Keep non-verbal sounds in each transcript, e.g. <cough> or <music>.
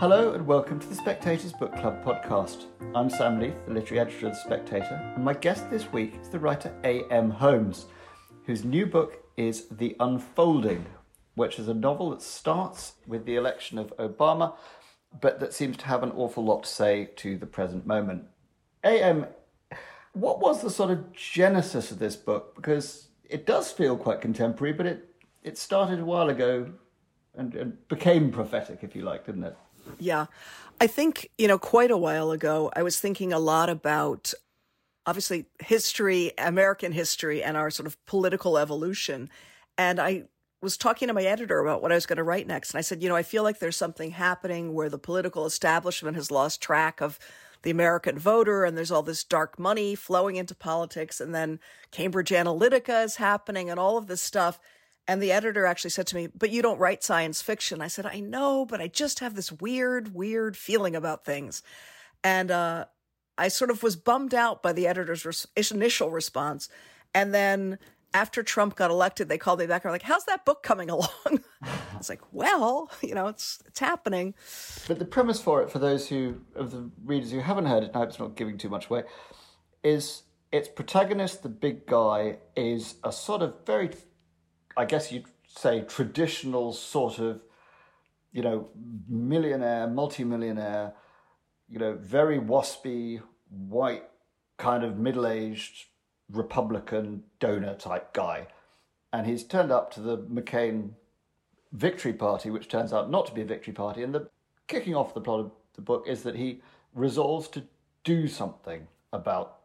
Hello and welcome to the Spectator's Book Club podcast. I'm Sam Leith, the literary editor of The Spectator, and my guest this week is the writer A.M. Homes, whose new book is The Unfolding, which is a novel that starts with the election of Obama, but that seems to have an awful lot to say to the present moment. A.M., what was the sort of genesis of this book? Because it does feel quite contemporary, but it, it started a while ago and, and became prophetic, if you like, didn't it? Yeah. I think, you know, quite a while ago, I was thinking a lot about obviously history, American history, and our sort of political evolution. And I was talking to my editor about what I was going to write next. And I said, you know, I feel like there's something happening where the political establishment has lost track of the American voter and there's all this dark money flowing into politics. And then Cambridge Analytica is happening and all of this stuff. And the editor actually said to me, But you don't write science fiction. I said, I know, but I just have this weird, weird feeling about things. And uh, I sort of was bummed out by the editor's res- initial response. And then after Trump got elected, they called me back and were like, How's that book coming <laughs> along? I was like, Well, you know, it's it's happening. But the premise for it, for those who of the readers who haven't heard it, I hope it's not giving too much away, is its protagonist, the big guy, is a sort of very I guess you'd say, traditional sort of, you know, millionaire, multimillionaire, you know, very waspy, white, kind of middle aged Republican donor type guy. And he's turned up to the McCain victory party, which turns out not to be a victory party. And the kicking off the plot of the book is that he resolves to do something about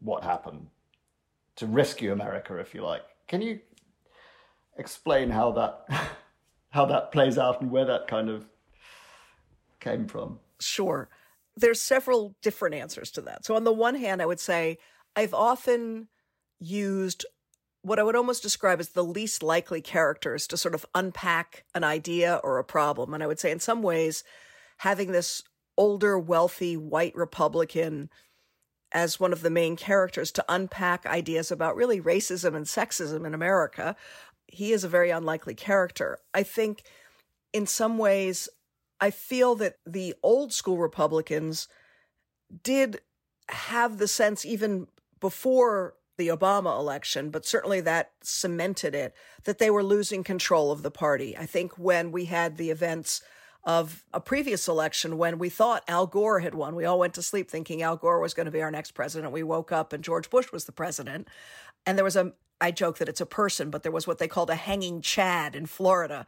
what happened, to rescue America, if you like. Can you explain how that <laughs> how that plays out and where that kind of came from? Sure. There's several different answers to that. So on the one hand, I would say I've often used what I would almost describe as the least likely characters to sort of unpack an idea or a problem. And I would say in some ways, having this older, wealthy white Republican as one of the main characters to unpack ideas about really racism and sexism in America he is a very unlikely character. I think in some ways, I feel that the old school Republicans did have the sense, even before the Obama election, but certainly that cemented it, that they were losing control of the party. I think when we had the events of a previous election when we thought Al Gore had won. We all went to sleep thinking Al Gore was going to be our next president. We woke up and George Bush was the president. And there was a I joke that it's a person, but there was what they called a hanging Chad in Florida.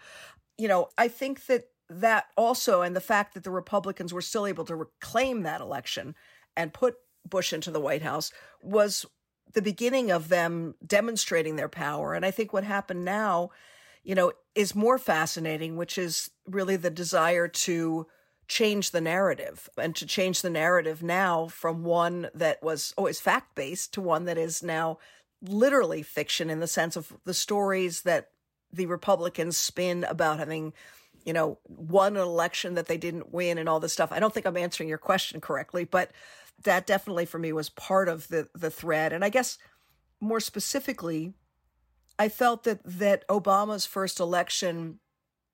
You know, I think that that also, and the fact that the Republicans were still able to reclaim that election and put Bush into the White House was the beginning of them demonstrating their power. And I think what happened now, you know, is more fascinating, which is really the desire to change the narrative and to change the narrative now from one that was always fact based to one that is now literally fiction in the sense of the stories that the Republicans spin about having, you know, won an election that they didn't win and all this stuff. I don't think I'm answering your question correctly, but that definitely for me was part of the the thread. And I guess more specifically, I felt that that Obama's first election,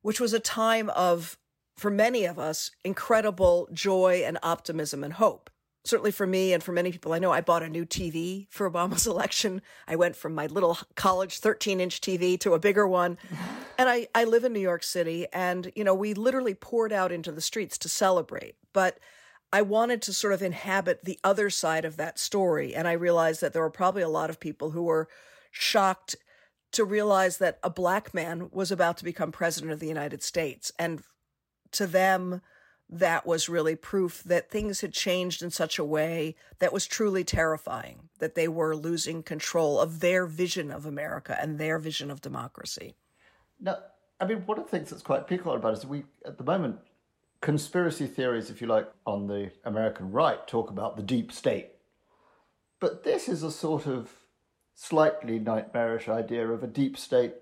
which was a time of for many of us incredible joy and optimism and hope certainly for me and for many people I know, I bought a new TV for Obama's <laughs> election. I went from my little college 13 inch TV to a bigger one. <laughs> And I, I live in New York City and, you know, we literally poured out into the streets to celebrate. But I wanted to sort of inhabit the other side of that story. And I realized that there were probably a lot of people who were shocked to realize that a black man was about to become president of the United States. And to them, that was really proof that things had changed in such a way that was truly terrifying, that they were losing control of their vision of America and their vision of democracy. Now, I mean, one of the things that's quite peculiar about it is we, at the moment, conspiracy theories, if you like, on the American right talk about the deep state. But this is a sort of slightly nightmarish idea of a deep state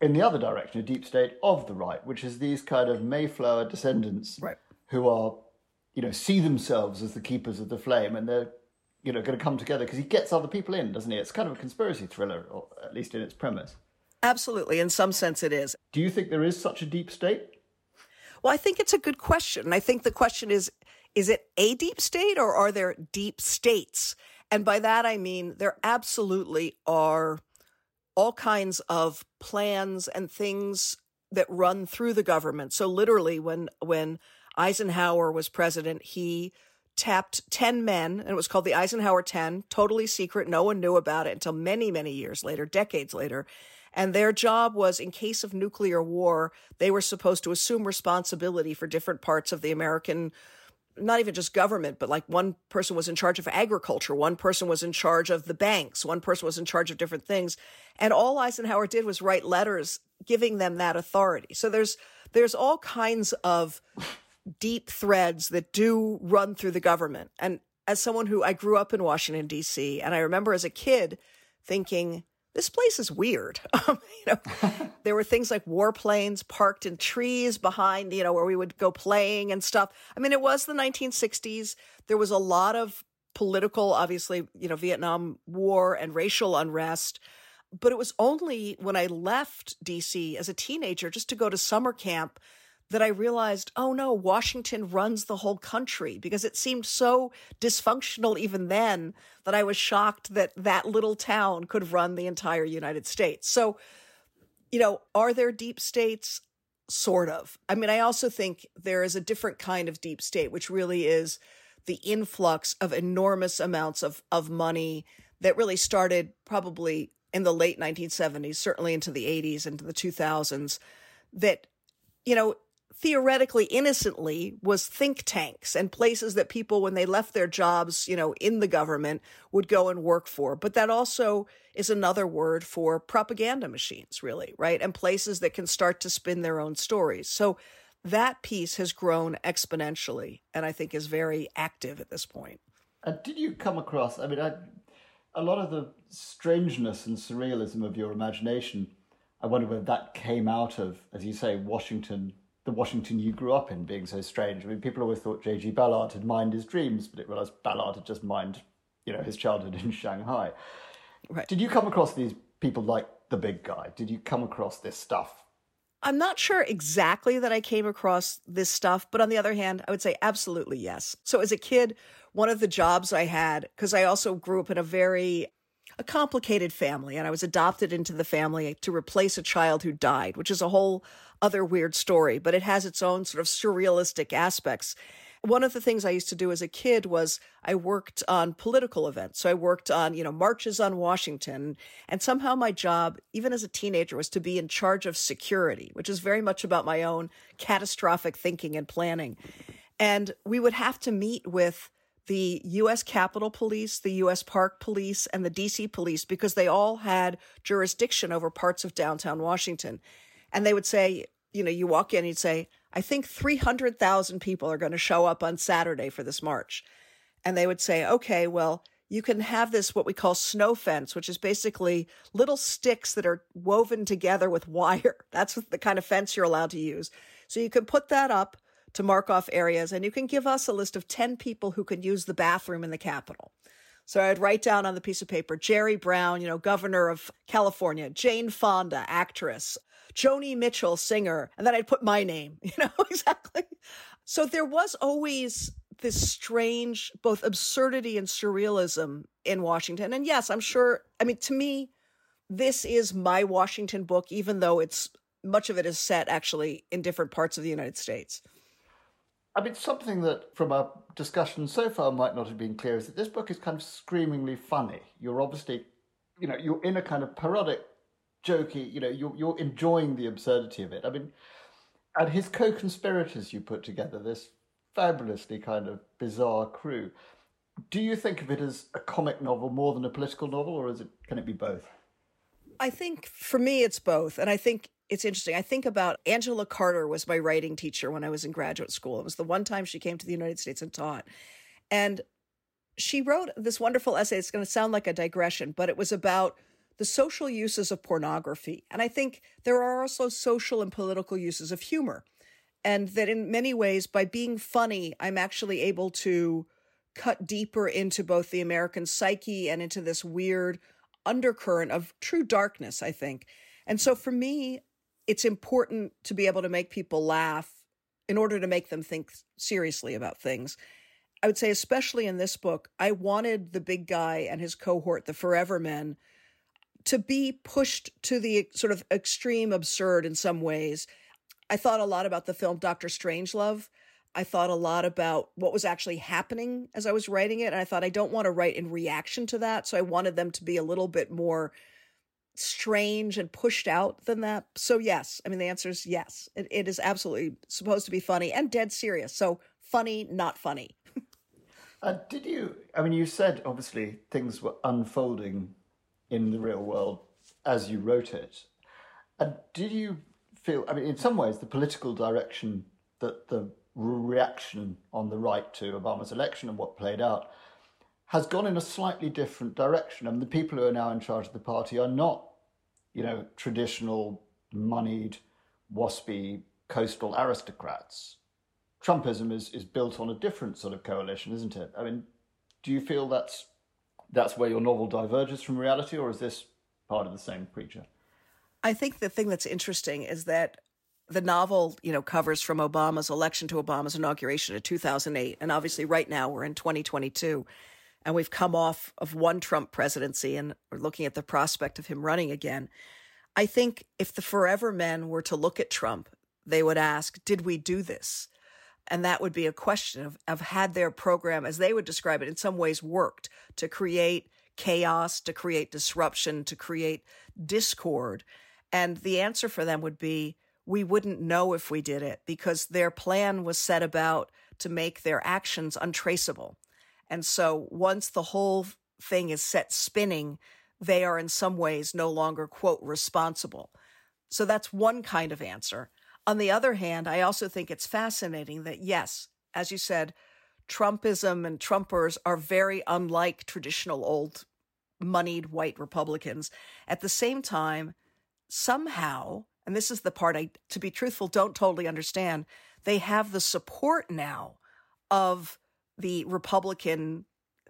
in the other direction, a deep state of the right, which is these kind of Mayflower descendants. Right who are, you know, see themselves as the keepers of the flame, and they're, you know, going to come together because he gets other people in, doesn't he? It's kind of a conspiracy thriller, or at least in its premise. Absolutely, in some sense, it is. Do you think there is such a deep state? Well, I think it's a good question. I think the question is is it a deep state or are there deep states? And by that, I mean there absolutely are all kinds of plans and things that run through the government. So literally when when Eisenhower was president, he tapped 10 men and it was called the Eisenhower 10, totally secret. No one knew about it until many, many years later, decades later. And their job was in case of nuclear war, they were supposed to assume responsibility for different parts of the American not even just government, but like one person was in charge of agriculture, one person was in charge of the banks, one person was in charge of different things. And all Eisenhower did was write letters giving them that authority. So there's there's all kinds of deep threads that do run through the government. And as someone who I grew up in Washington D.C. and I remember as a kid thinking this place is weird. <laughs> Um, you know, <laughs> there were things like warplanes parked in trees behind, you know, where we would go playing and stuff. I mean, it was the 1960s. There was a lot of political, obviously, you know, Vietnam War and racial unrest. But it was only when I left DC as a teenager just to go to summer camp that I realized, oh no, Washington runs the whole country because it seemed so dysfunctional even then that I was shocked that that little town could run the entire United States. So, you know, are there deep states? Sort of. I mean, I also think there is a different kind of deep state, which really is the influx of enormous amounts of, of money that really started probably in the late 1970s, certainly into the 80s, into the 2000s, that, you know, theoretically innocently was think tanks and places that people when they left their jobs you know in the government would go and work for. But that also is another word for propaganda machines really right? And places that can start to spin their own stories. So that piece has grown exponentially and i think is very active at this point. And did you come across i mean I, a lot of the strangeness and surrealism of your imagination i wonder whether that came out of as you say washington the Washington you grew up in being so strange. I mean, people always thought J.G. Ballard had mined his dreams, but it realized Ballard had just mined, you know, his childhood in <laughs> Shanghai. Right. Did you come across these people like the big guy? Did you come across this stuff? I'm not sure exactly that I came across this stuff, but on the other hand, I would say absolutely yes. So as a kid, one of the jobs I had, because I also grew up in a very a complicated family and I was adopted into the family to replace a child who died, which is a whole other weird story, but it has its own sort of surrealistic aspects. One of the things I used to do as a kid was I worked on political events. So I worked on, you know, marches on Washington. And somehow my job, even as a teenager, was to be in charge of security, which is very much about my own catastrophic thinking and planning. And we would have to meet with the US Capitol Police, the US Park Police, and the DC Police because they all had jurisdiction over parts of downtown Washington. And they would say, you know, you walk in you'd say, I think 300,000 people are going to show up on Saturday for this march. And they would say, okay, well, you can have this, what we call snow fence, which is basically little sticks that are woven together with wire. <laughs> That's the kind of fence you're allowed to use. So you can put that up to mark off areas and you can give us a list of 10 people who can use the bathroom in the Capitol. So I'd write down on the piece of paper Jerry Brown, you know, governor of California, Jane Fonda, actress, Joni Mitchell, singer, and then I'd put my name, <laughs> you know, exactly. So there was always this strange, both absurdity and surrealism in Washington. And yes, I'm sure, I mean, to me, this is my Washington book, even though it's much of it is set actually in different parts of the United States. I mean, something that from our discussion so far might not have been clear is that this book is kind of screamingly funny. You're obviously, you know, you're in a kind of parodic jokey, you know, you're, you're enjoying the absurdity of it. I mean, and his co conspirators you put together, this fabulously kind of bizarre crew. Do you think of it as a comic novel more than a political novel, or is it can it be both? I think for me it's both. And I think it's interesting. I think about Angela Carter was my writing teacher when I was in graduate school. It was the one time she came to the United States and taught. And she wrote this wonderful essay. It's going to sound like a digression, but it was about the social uses of pornography. And I think there are also social and political uses of humor. And that in many ways, by being funny, I'm actually able to cut deeper into both the American psyche and into this weird undercurrent of true darkness, I think. And so for me, it's important to be able to make people laugh in order to make them think seriously about things. I would say, especially in this book, I wanted the big guy and his cohort, the Forever Men, to be pushed to the sort of extreme absurd in some ways. I thought a lot about the film Doctor Strangelove. I thought a lot about what was actually happening as I was writing it. And I thought I don't want to write in reaction to that. So I wanted them to be a little bit more strange and pushed out than that. So, yes. I mean, the answer is yes. It, it is absolutely supposed to be funny and dead serious. So, funny, not funny. <laughs> uh, did you? I mean, you said obviously things were unfolding in the real world as you wrote it. And did you feel, I mean, in some ways, the political direction that the reaction on the right to Obama's election and what played out has gone in a slightly different direction. Mean, the people who are now in charge of the party are not, you know, traditional, moneyed, waspy, coastal aristocrats. Trumpism is, is built on a different sort of coalition, isn't it? I mean, do you feel that's that's where your novel diverges from reality, or is this part of the same creature? I think the thing that's interesting is that the novel, you know, covers from Obama's election to Obama's inauguration in 2008. And obviously, right now we're in 2022 and we've come off of one Trump presidency and we're looking at the prospect of him running again. I think if the forever men were to look at Trump, they would ask, Did we do this? And that would be a question of, of had their program, as they would describe it, in some ways worked to create chaos, to create disruption, to create discord. And the answer for them would be we wouldn't know if we did it because their plan was set about to make their actions untraceable. And so once the whole thing is set spinning, they are in some ways no longer, quote, responsible. So that's one kind of answer. On the other hand, I also think it's fascinating that, yes, as you said, Trumpism and Trumpers are very unlike traditional old moneyed white Republicans. At the same time, somehow and this is the part I, to be truthful, don't totally understand. They have the support now of the Republican,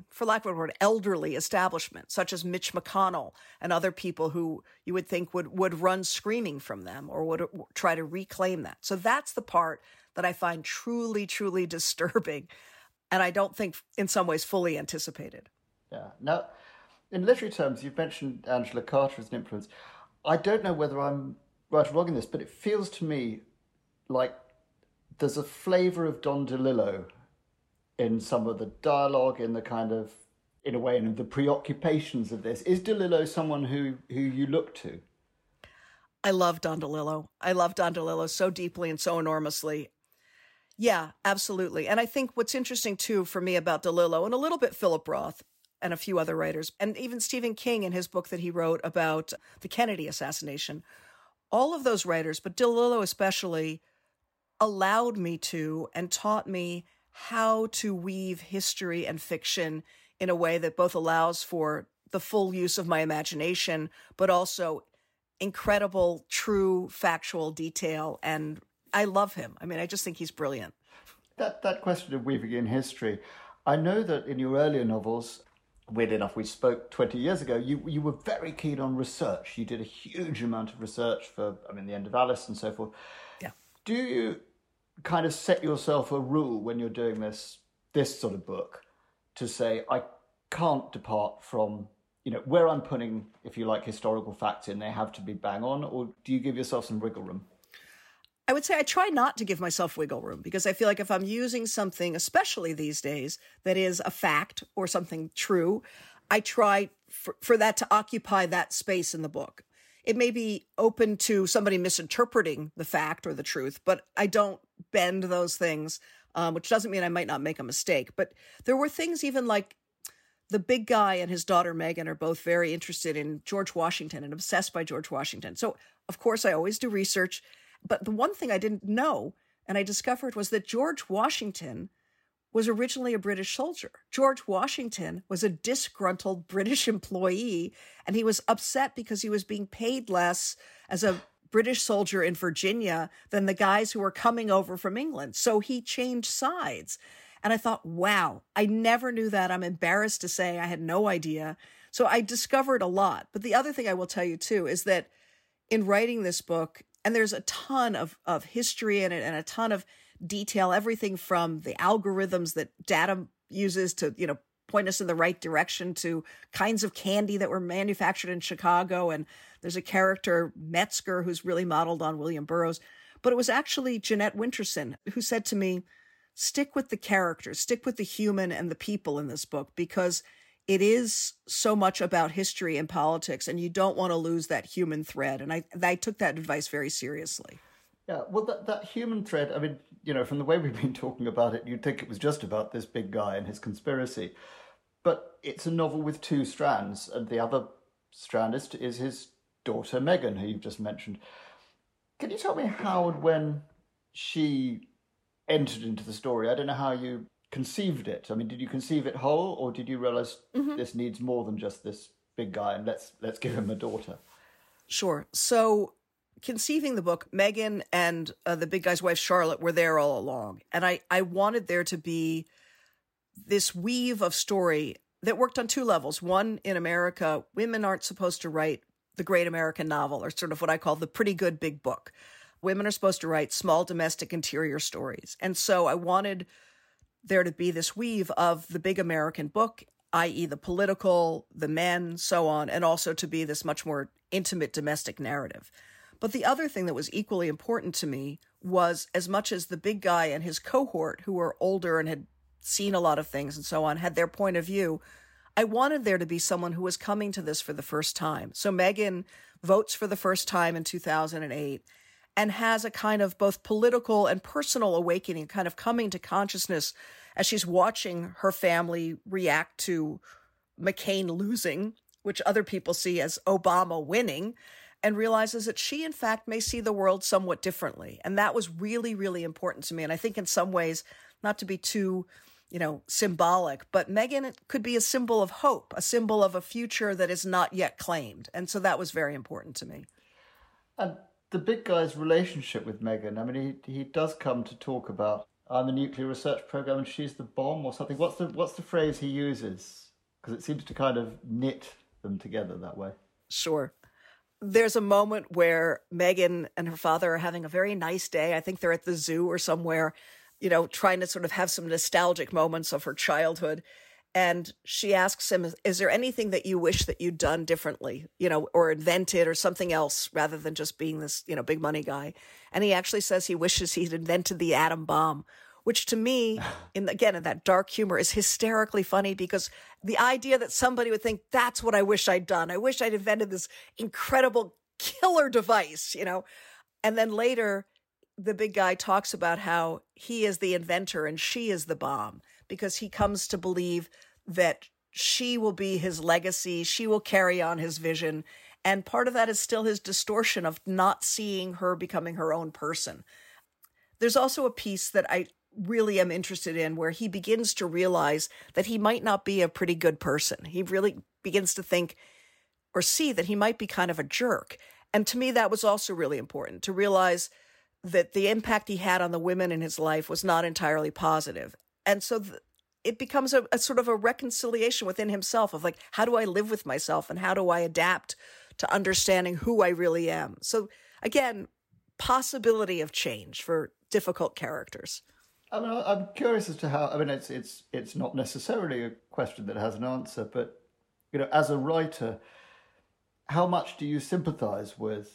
for lack of a word, elderly establishment, such as Mitch McConnell and other people who you would think would, would run screaming from them or would try to reclaim that. So that's the part that I find truly, truly <laughs> disturbing. And I don't think in some ways fully anticipated. Yeah. Now, in literary terms, you've mentioned Angela Carter as an influence. I don't know whether I'm right or wrong in this, but it feels to me like there's a flavour of Don DeLillo in some of the dialogue, in the kind of, in a way, in the preoccupations of this. Is DeLillo someone who, who you look to? I love Don DeLillo. I love Don DeLillo so deeply and so enormously. Yeah, absolutely. And I think what's interesting too for me about DeLillo and a little bit Philip Roth and a few other writers, and even Stephen King in his book that he wrote about the Kennedy assassination, all of those writers, but DeLillo especially, allowed me to and taught me how to weave history and fiction in a way that both allows for the full use of my imagination, but also incredible, true, factual detail. And I love him. I mean, I just think he's brilliant. That that question of weaving in history, I know that in your earlier novels, weird enough, we spoke 20 years ago, you, you were very keen on research. You did a huge amount of research for, I mean, The End of Alice and so forth. Yeah. Do you kind of set yourself a rule when you're doing this, this sort of book to say, I can't depart from, you know, where I'm putting, if you like, historical facts in, they have to be bang on, or do you give yourself some wiggle room? I would say I try not to give myself wiggle room because I feel like if I'm using something, especially these days, that is a fact or something true, I try for, for that to occupy that space in the book. It may be open to somebody misinterpreting the fact or the truth, but I don't bend those things, um, which doesn't mean I might not make a mistake. But there were things even like the big guy and his daughter Megan are both very interested in George Washington and obsessed by George Washington. So, of course, I always do research. But the one thing I didn't know and I discovered was that George Washington was originally a British soldier. George Washington was a disgruntled British <laughs> employee and he was upset because he was being paid less as a British soldier in Virginia than the guys who were coming over from England. So he changed sides. And I thought, wow, I never knew that. I'm embarrassed to say I had no idea. So I discovered a lot. But the other thing I will tell you too is that in writing this book, and there's a ton of, of history in it and a ton of detail everything from the algorithms that data uses to, you know, point us in the right direction to kinds of candy that were manufactured in Chicago. And there's a character, Metzger, who's really modeled on William Burroughs. But it was actually Jeanette Winterson who said to me, stick with the characters, stick with the human and the people in this book because it is so much about history and politics, and you don't want to lose that human thread. And I, I took that advice very seriously. Yeah, well, that, that human thread, I mean, you know, from the way we've been talking about it, you'd think it was just about this big guy and his conspiracy. But it's a novel with two strands, and the other strand is, is his daughter, Megan, who you've just mentioned. Can you tell me how and when she entered into the story? I don't know how you conceived it. I mean, did you conceive it whole, or did you realize mm-hmm. this needs more than just this big guy, and let's let's give him a daughter? Sure. So, conceiving the book, Megan and uh, the big guy's wife Charlotte were there all along, and I I wanted there to be this weave of story that worked on two levels. One, in America, women aren't supposed to write the great American novel, or sort of what I call the pretty good big book. Women are supposed to write small domestic interior stories. And so I wanted there to be this weave of the big American book, i.e., the political, the men, so on, and also to be this much more intimate domestic narrative. But the other thing that was equally important to me was as much as the big guy and his cohort, who were older and had seen a lot of things and so on, had their point of view. I wanted there to be someone who was coming to this for the first time. So Megan votes for the first time in 2008 and has a kind of both political and personal awakening, kind of coming to consciousness as she's watching her family react to McCain losing, which other people see as Obama winning, and realizes that she, in fact, may see the world somewhat differently. And that was really, really important to me. And I think in some ways, not to be too you know, symbolic, but Megan could be a symbol of hope, a symbol of a future that is not yet claimed. And so that was very important to me. And the big guy's relationship with Megan, I mean, he, he does come to talk about, I'm the nuclear research program and she's the bomb or something. What's the, what's the phrase he uses? Because it seems to kind of knit them together that way. Sure. There's a moment where Megan and her father are having a very nice day. I think they're at the zoo or somewhere you know, trying to sort of have some nostalgic moments of her childhood. And she asks him, Is there anything that you wish that you'd done differently, you know, or invented or something else rather than just being this, you know, big money guy? And he actually says he wishes he'd invented the atom bomb, which to me, <sighs> in again, in that dark humor is hysterically funny because the idea that somebody would think that's what I wish I'd done. I wish I'd invented this incredible killer device, you know. And then later the big guy talks about how he is the inventor and she is the bomb because he comes to believe that she will be his legacy, she will carry on his vision. And part of that is still his distortion of not seeing her becoming her own person. There's also a piece that I really am interested in where he begins to realize that he might not be a pretty good person. He really begins to think or see that he might be kind of a jerk. And to me, that was also really important to realize that the impact he had on the women in his life was not entirely positive. And so th- it becomes a, a, sort of a reconciliation within himself of like, how do I live with myself and how do I adapt to understanding who I really am? So again, possibility of change for difficult characters. I mean, I'm curious as to how. I mean, it's it's it's not necessarily a question that has an answer, but you know, as a writer, how much do you sympathise with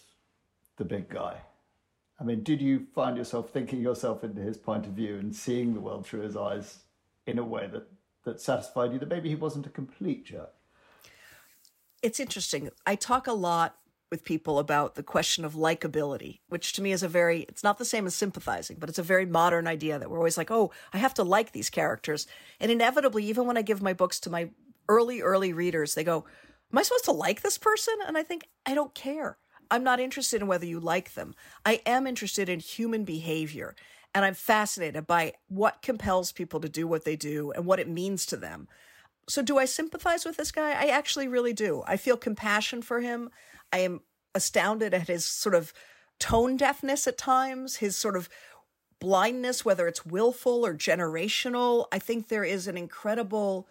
the big guy? I mean, did you find yourself thinking yourself into his point of view and seeing the world through his eyes in a way that, that satisfied you that maybe he wasn't a complete jerk? It's interesting. I talk a lot with people about the question of likability, which to me is a very, it's not the same as sympathizing, but it's a very modern idea that we're always like, oh, I have to like these characters. And inevitably, even when I give my books to my early, early readers, they go, am I supposed to like this person? And I think, I don't care. I'm not interested in whether you like them. I am interested in human behavior. And I'm fascinated by what compels people to do what they do and what it means to them. So, do I sympathize with this guy? I actually really do. I feel compassion for him. I am astounded at his sort of tone deafness at times, his sort of blindness, whether it's willful or generational. I think there is an incredible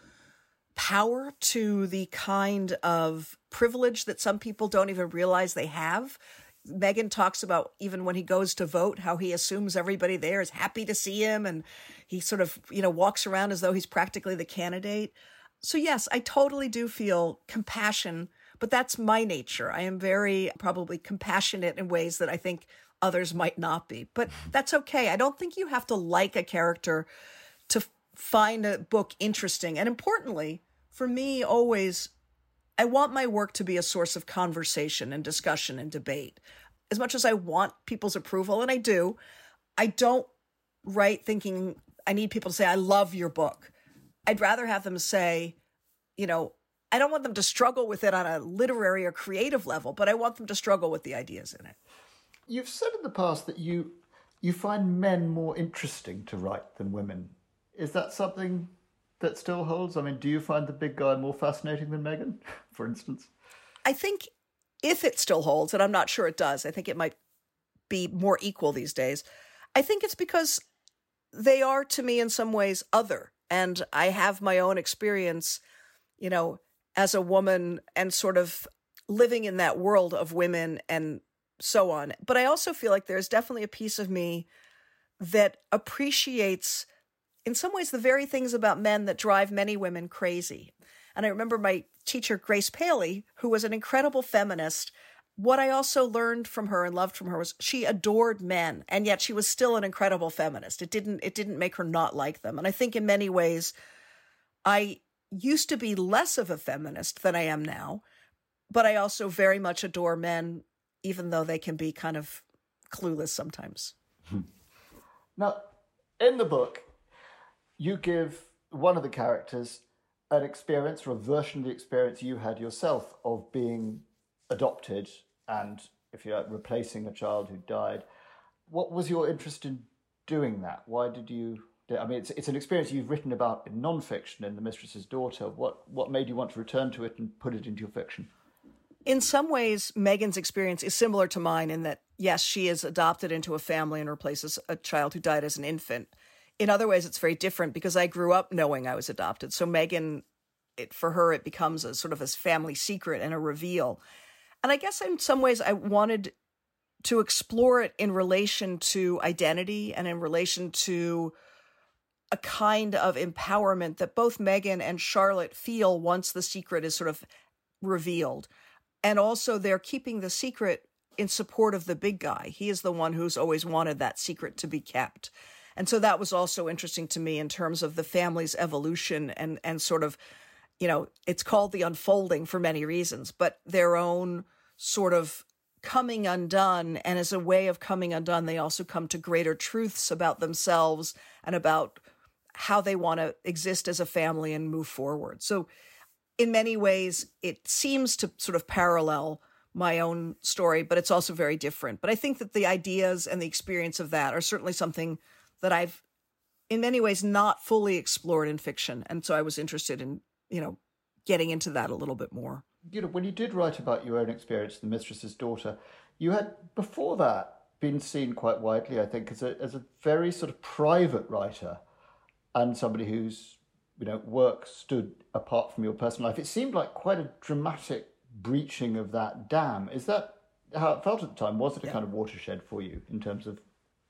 power to the kind of privilege that some people don't even realize they have. Megan talks about even when he goes to vote, how he assumes everybody there is happy to see him and he sort of, you know, walks around as though he's practically the candidate. So, yes, I totally do feel compassion, but that's my nature. I am very probably compassionate in ways that I think others might not be, but mm-hmm. that's okay. I don't think you have to like a character to find a book interesting. And importantly, for me, always, I want my work to be a source of conversation and discussion and debate. As much as I want people's approval, and I do, I don't write thinking I need people to say, I love your book. I'd rather have them say, you know, I don't want them to struggle with it on a literary or creative level, but I want them to struggle with the ideas in it. You've said in the past that you you find men more interesting to write than women. Is that something that still holds? I mean, do you find the big guy more fascinating than Megan, <laughs> for instance? I think if it still holds, and I'm not sure it does, I think it might be more equal these days. I think it's because they are to me in some ways other. And I have my own experience, you know, as a woman and sort of living in that world of women and so on. But I also feel like there's definitely a piece of me that appreciates, in some ways, the very things about men that drive many women crazy. And I remember my teacher, Grace Paley, who was an incredible feminist. What I also learned from her and loved from her was she adored men, and yet she was still an incredible feminist. It didn't it didn't make her not like them. And I think in many ways, I used to be less of a feminist than I am now, but I also very much adore men even though they can be kind of clueless sometimes. <laughs> Now, in the book, you give one of the characters an experience or a version of the experience you had yourself of being adopted and, if you like, replacing a child who died. What was your interest in doing that? Why did you? I mean, it's it's an experience you've written about in nonfiction in *The Mistress's Daughter*. What what made you want to return to it and put it into your fiction? in some ways, Megan's experience is similar to mine in that, yes, she is adopted into a family and replaces a child who died as an infant. In other ways, it's very different because I grew up knowing I was adopted. So Megan, it, for her, it becomes a sort of a family secret and a reveal. And I guess in some ways, I wanted to explore it in relation to identity and in relation to a kind of empowerment that both Megan and Charlotte feel once the secret is sort of revealed. And also, they're keeping the secret in support of the big guy. He is the one who's always wanted that secret to be kept. And so that was also interesting to me in terms of the family's evolution and, and sort of, you know, it's called the unfolding for many reasons, but their own sort of coming undone. And as a way of coming undone, they also come to greater truths about themselves and about how they want to exist as a family and move forward. So in many ways, it seems to sort of parallel my own story, but it's also very different. But I think that the ideas and the experience of that are certainly something that I've, in many ways, not fully explored in fiction. And so I was interested in, you know, getting into that a little bit more. You know, when you did write about your own experience, The Mistress's Daughter, you had before that been seen quite widely, I think, as a, as a very sort of private writer and somebody who's you know, work stood apart from your personal life. It seemed like quite a dramatic breaching of that dam. Is that how it felt at the time? Was it a yeah. kind of watershed for you in terms of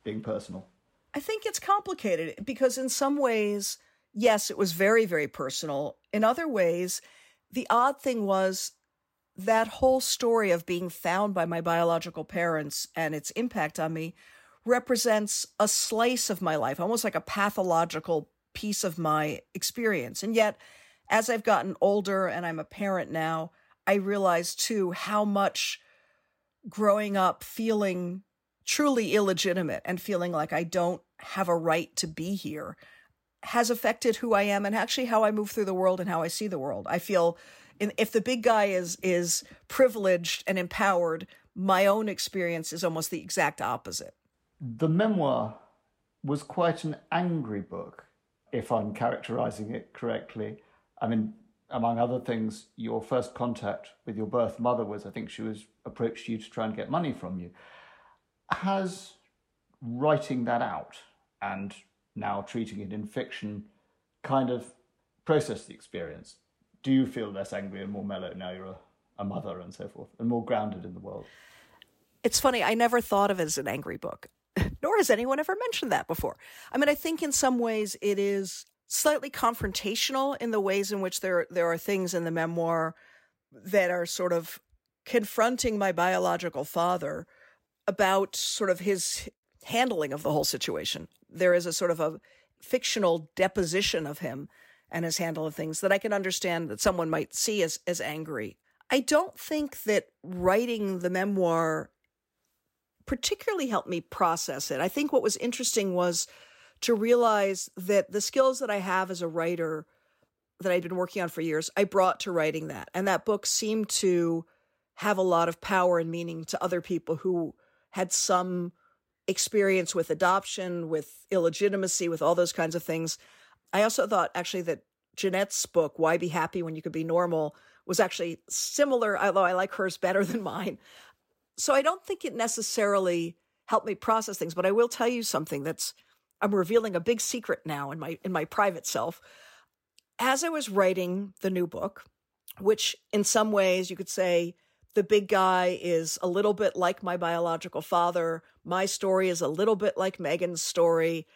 being personal? I think it's complicated because, in some ways, yes, it was very, very personal. In other ways, the odd thing was that whole story of being found by my biological parents and its impact on me represents a slice of my life, almost like a pathological piece of my experience. And yet, as I've gotten older and I'm a parent now, I realize too how much growing up feeling truly illegitimate and feeling like I don't have a right to be here has affected who I am and actually how I move through the world and how I see the world. I feel in, if the big guy is is privileged and empowered, my own experience is almost the exact opposite. The memoir was quite an angry book if I'm characterizing it correctly. I mean, among other things, your first contact with your birth mother was, I think she was approached you to try and get money from you. Has writing that out and now treating it in fiction kind of process the experience? Do you feel less angry and more mellow now you're a, a mother and so forth, and more grounded in the world? It's funny, I never thought of it as an angry book, <laughs> nor has anyone ever mentioned that before. I mean, I think in some ways it is slightly confrontational in the ways in which there there are things in the memoir that are sort of confronting my biological father about sort of his handling of the whole situation. There is a sort of a fictional deposition of him and his handle of things that I can understand that someone might see as as angry. I don't think that writing the memoir particularly helped me process it. I think what was interesting was to realize that the skills that I have as a writer that I'd been working on for years, I brought to writing that. And that book seemed to have a lot of power and meaning to other people who had some experience with adoption, with illegitimacy, with all those kinds of things. I also thought actually that Jeanette's book, Why Be Happy When You Could Be Normal, was actually similar, although I like hers better <laughs> than mine. So I don't think it necessarily helped me process things, but I will tell you something that's I'm revealing a big secret now in my in my private self. As I was writing the new book, which in some ways you could say the big guy is a little bit like my biological father, my story is a little bit like Megan's story.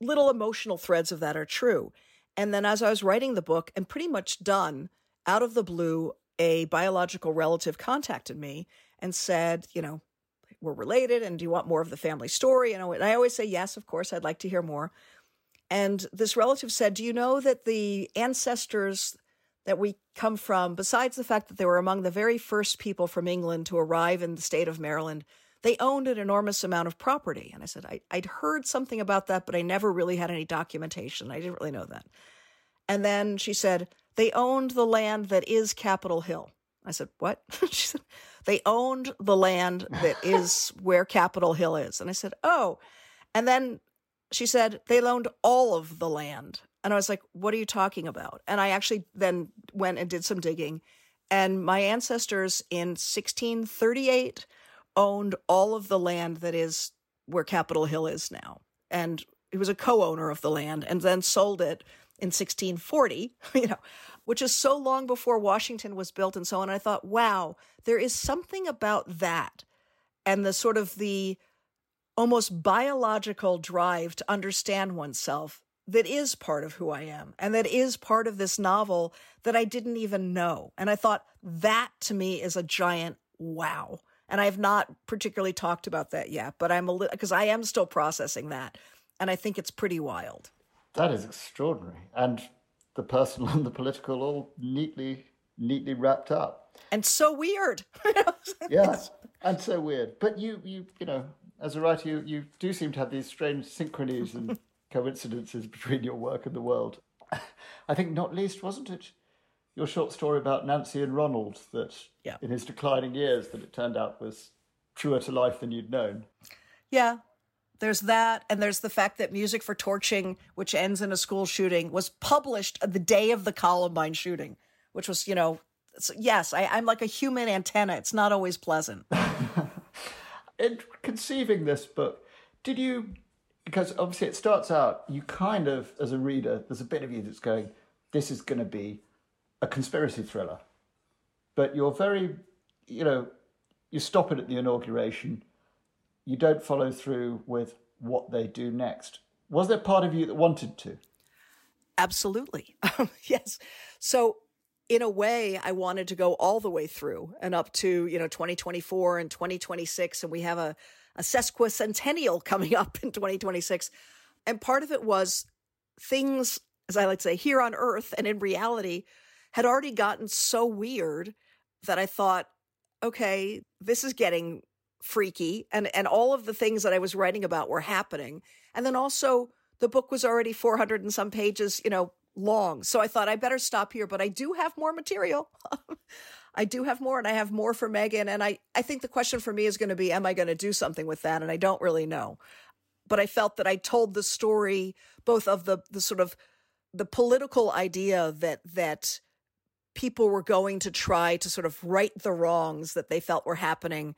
Little emotional threads of that are true. And then as I was writing the book and pretty much done, out of the blue, a biological relative contacted me and said, you know, we're related and do you want more of the family story? And I always say, yes, of course, I'd like to hear more. And this relative said, do you know that the ancestors that we come from, besides the fact that they were among the very first people from England to arrive in the state of Maryland, they owned an enormous amount of property. And I said, I, would heard something about that, but I never really had any documentation. I didn't really know that. And then she said, they owned the land that is Capitol Hill. I said, What? <laughs> she said, They owned the land that is <laughs> where Capitol Hill is. And I said, Oh. And then she said, They owned all of the land. And I was like, What are you talking about? And I actually then went and did some digging. And my ancestors in 1638 owned all of the land that is where Capitol Hill is now. And he was a co owner of the land and then sold it in 1640, <laughs> you know, which is so long before Washington was built and so on. I thought, wow, there is something about that and the sort of the almost biological drive to understand oneself that is part of who I am and that is part of this novel that I didn't even know. And I thought that to me is a giant wow. And I have not particularly talked about that yet, but I'm a little because I am still processing that. And I think it's pretty wild. That is extraordinary. And the personal <laughs> and the political all neatly, neatly wrapped up. And so weird. <laughs> yes, and so weird. But you, you, you know, as a writer, you, you do seem to have these strange synchronies and <laughs> coincidences between your work and the world. I think not least, wasn't it, your short story about Nancy and Ronald that yeah. in his declining years that it turned out was truer to life than you'd known. Yeah, there's that, and there's the fact that Music for Torching, which ends in a school shooting, was published the day of the Columbine shooting, which was, you know, yes, I, I'm like a human antenna. It's not always pleasant. <laughs> in conceiving this book, did you, because obviously it starts out, you kind of, as a reader, there's a bit of you that's going, this is going to be a conspiracy thriller. But you're very, you know, you stop it at the inauguration you don't follow through with what they do next. Was there part of you that wanted to? Absolutely. <laughs> yes. So in a way, I wanted to go all the way through and up to, you know, 2024 and 2026. And we have a, a sesquicentennial coming <laughs> up in 2026. And part of it was things, as I like to say, here on earth and in reality had already gotten so weird that I thought, okay, this is getting freaky and and all of the things that I was writing about were happening. And then also the book was already 400 and some pages, you know, long. So I thought I better stop here, but I do have more material. <laughs> I do have more and I have more for Megan and I I think the question for me is going to be am I going to do something with that and I don't really know. But I felt that I told the story both of the the sort of the political idea that that people were going to try to sort of right the wrongs that they felt were happening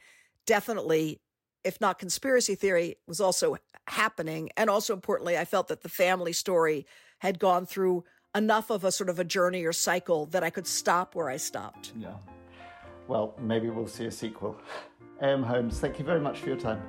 definitely, if not conspiracy theory, was also happening. And also importantly, I felt that the family story had gone through enough of a sort of a journey or cycle that I could stop where I stopped. Yeah. Well, maybe we'll see a sequel. <laughs> A.M. Homes, thank you very much for your time.